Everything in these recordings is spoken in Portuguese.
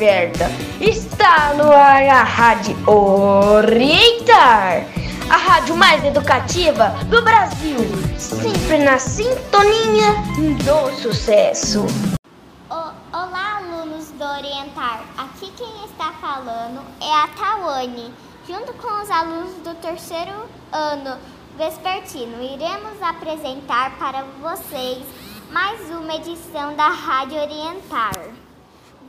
Está no ar a Rádio Orientar, a rádio mais educativa do Brasil, sempre na sintonia do sucesso. Olá, alunos do Orientar. Aqui quem está falando é a Tawane. Junto com os alunos do terceiro ano vespertino, iremos apresentar para vocês mais uma edição da Rádio Orientar.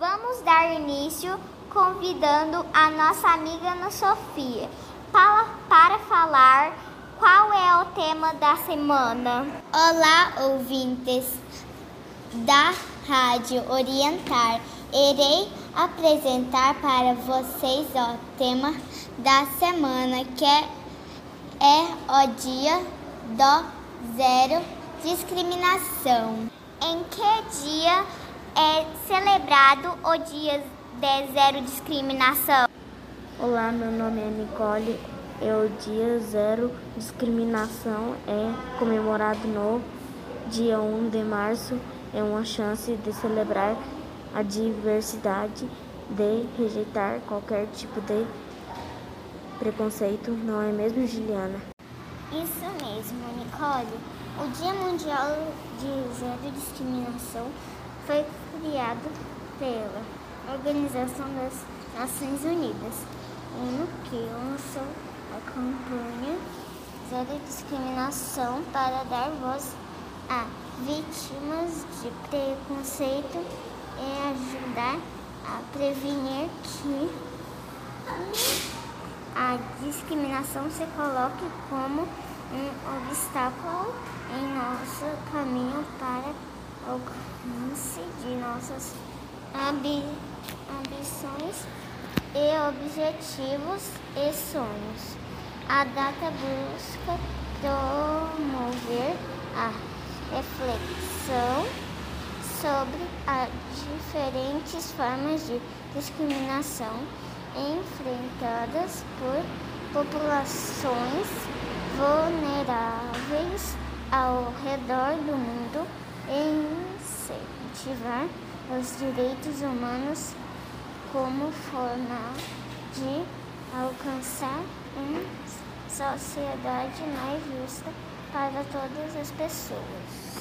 Vamos dar início convidando a nossa amiga Ana Sofia para, para falar qual é o tema da semana. Olá, ouvintes da Rádio Orientar. Irei apresentar para vocês o tema da semana, que é, é o dia do zero discriminação. Em que dia é celebrado o dia de zero discriminação? Olá, meu nome é Nicole. É o dia zero discriminação é comemorado no dia 1 de março. É uma chance de celebrar a diversidade, de rejeitar qualquer tipo de preconceito, não é mesmo, Juliana? Isso mesmo, Nicole. O Dia Mundial de Zero Discriminação foi criado pela Organização das Nações Unidas, no que lançou a campanha Zero Discriminação para dar voz a vítimas de preconceito e ajudar a prevenir que a discriminação se coloque como um obstáculo em nosso caminho para alcance de nossas ambições e objetivos e sonhos. A data busca promover a reflexão sobre as diferentes formas de discriminação enfrentadas por populações vulneráveis ao redor do mundo e incentivar os direitos humanos como forma de alcançar uma sociedade mais justa para todas as pessoas.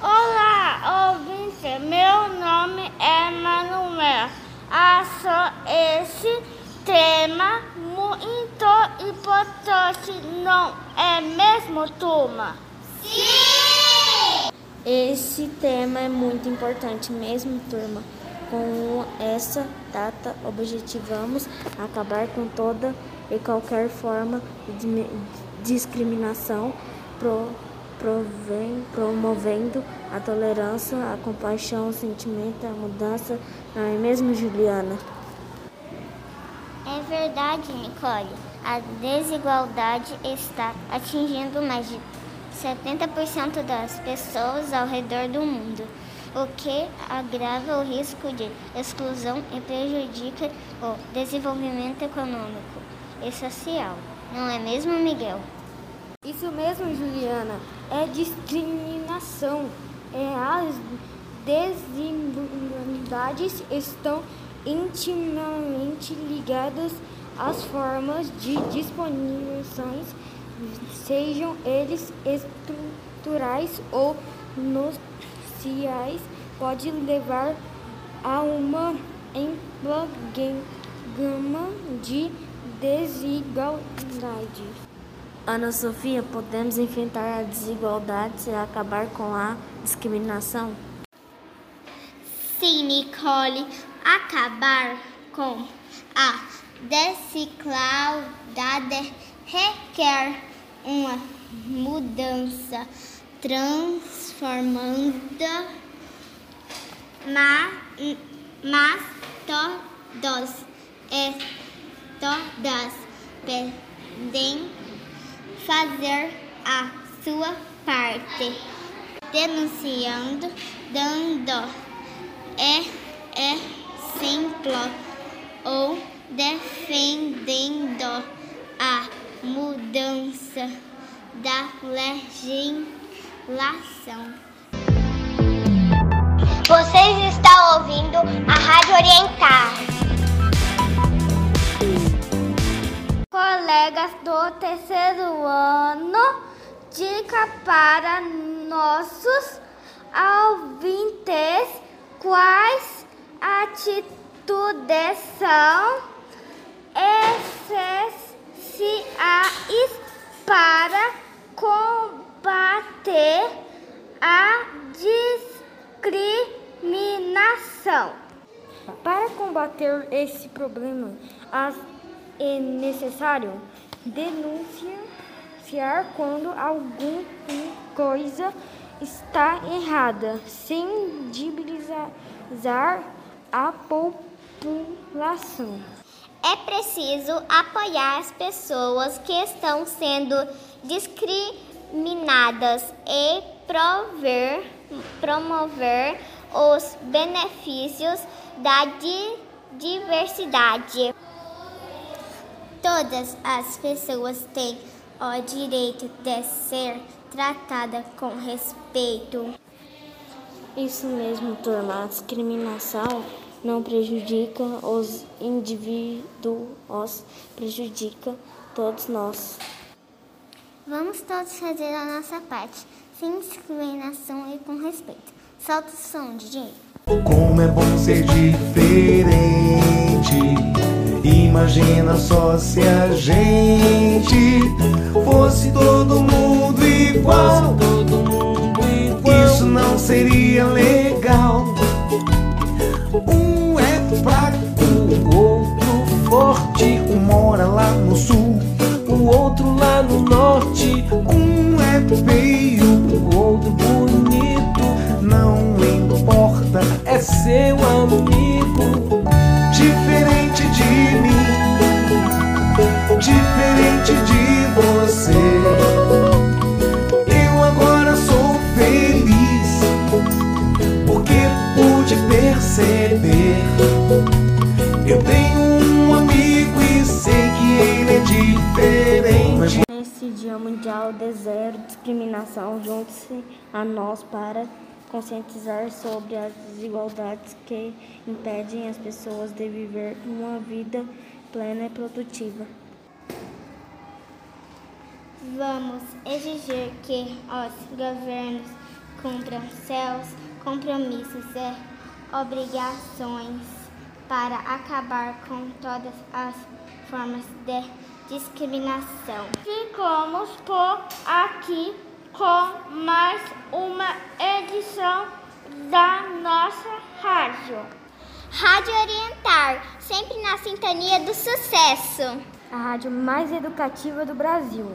Olá, ouvinte, meu nome é Manuel. Acho esse tema muito importante, não é mesmo, turma? Sim! Esse tema é muito importante mesmo, turma. Com essa data, objetivamos acabar com toda e qualquer forma de discriminação, pro, provém, promovendo a tolerância, a compaixão, o sentimento, a mudança. Não é mesmo, Juliana? É verdade, Nicole. A desigualdade está atingindo mais de 70% das pessoas ao redor do mundo, o que agrava o risco de exclusão e prejudica o desenvolvimento econômico e social. Não é mesmo, Miguel? Isso mesmo, Juliana. É discriminação. É as desigualdades estão intimamente ligadas às formas de discriminações, sejam eles estruturais ou sociais, pode levar a uma gama de desigualdade. Ana Sofia, podemos enfrentar a desigualdade e acabar com a discriminação? Sim, Nicole. Acabar com a desigualdade requer uma mudança transformando, mas, mas todos e todas podem fazer a sua parte, denunciando, dando é, é simples ou defendendo mudança da legislação. Vocês estão ouvindo a Rádio Orientar. Colegas do terceiro ano, dica para nossos ouvintes: quais atitudes são essenciais? Para combater esse problema, é necessário denunciar quando alguma coisa está errada, sensibilizar a população. É preciso apoiar as pessoas que estão sendo discriminadas e prover, promover os benefícios da diversidade. Todas as pessoas têm o direito de ser tratada com respeito. Isso mesmo, turma. A discriminação não prejudica os indivíduos, prejudica todos nós. Vamos todos fazer a nossa parte, sem discriminação e com respeito. Solta o som, DJ. Como é bom ser diferente. Imagina só se a gente fosse todo mundo igual. Isso não seria legal. Um é fraco, o outro forte. Um mora lá no sul, o outro lá no norte. Um é feio, é seu amigo. Diferente de mim, diferente de você. Eu agora sou feliz porque pude perceber. Eu tenho um amigo e sei que ele é diferente. Nesse Dia Mundial de Zero Discriminação, junte-se a nós para conscientizar sobre as desigualdades que impedem as pessoas de viver uma vida plena e produtiva. Vamos exigir que os governos cumpram seus compromissos e obrigações para acabar com todas as formas de discriminação. Ficamos por aqui com mais uma edição da nossa rádio. Rádio Orientar, sempre na sintonia do sucesso. A rádio mais educativa do Brasil.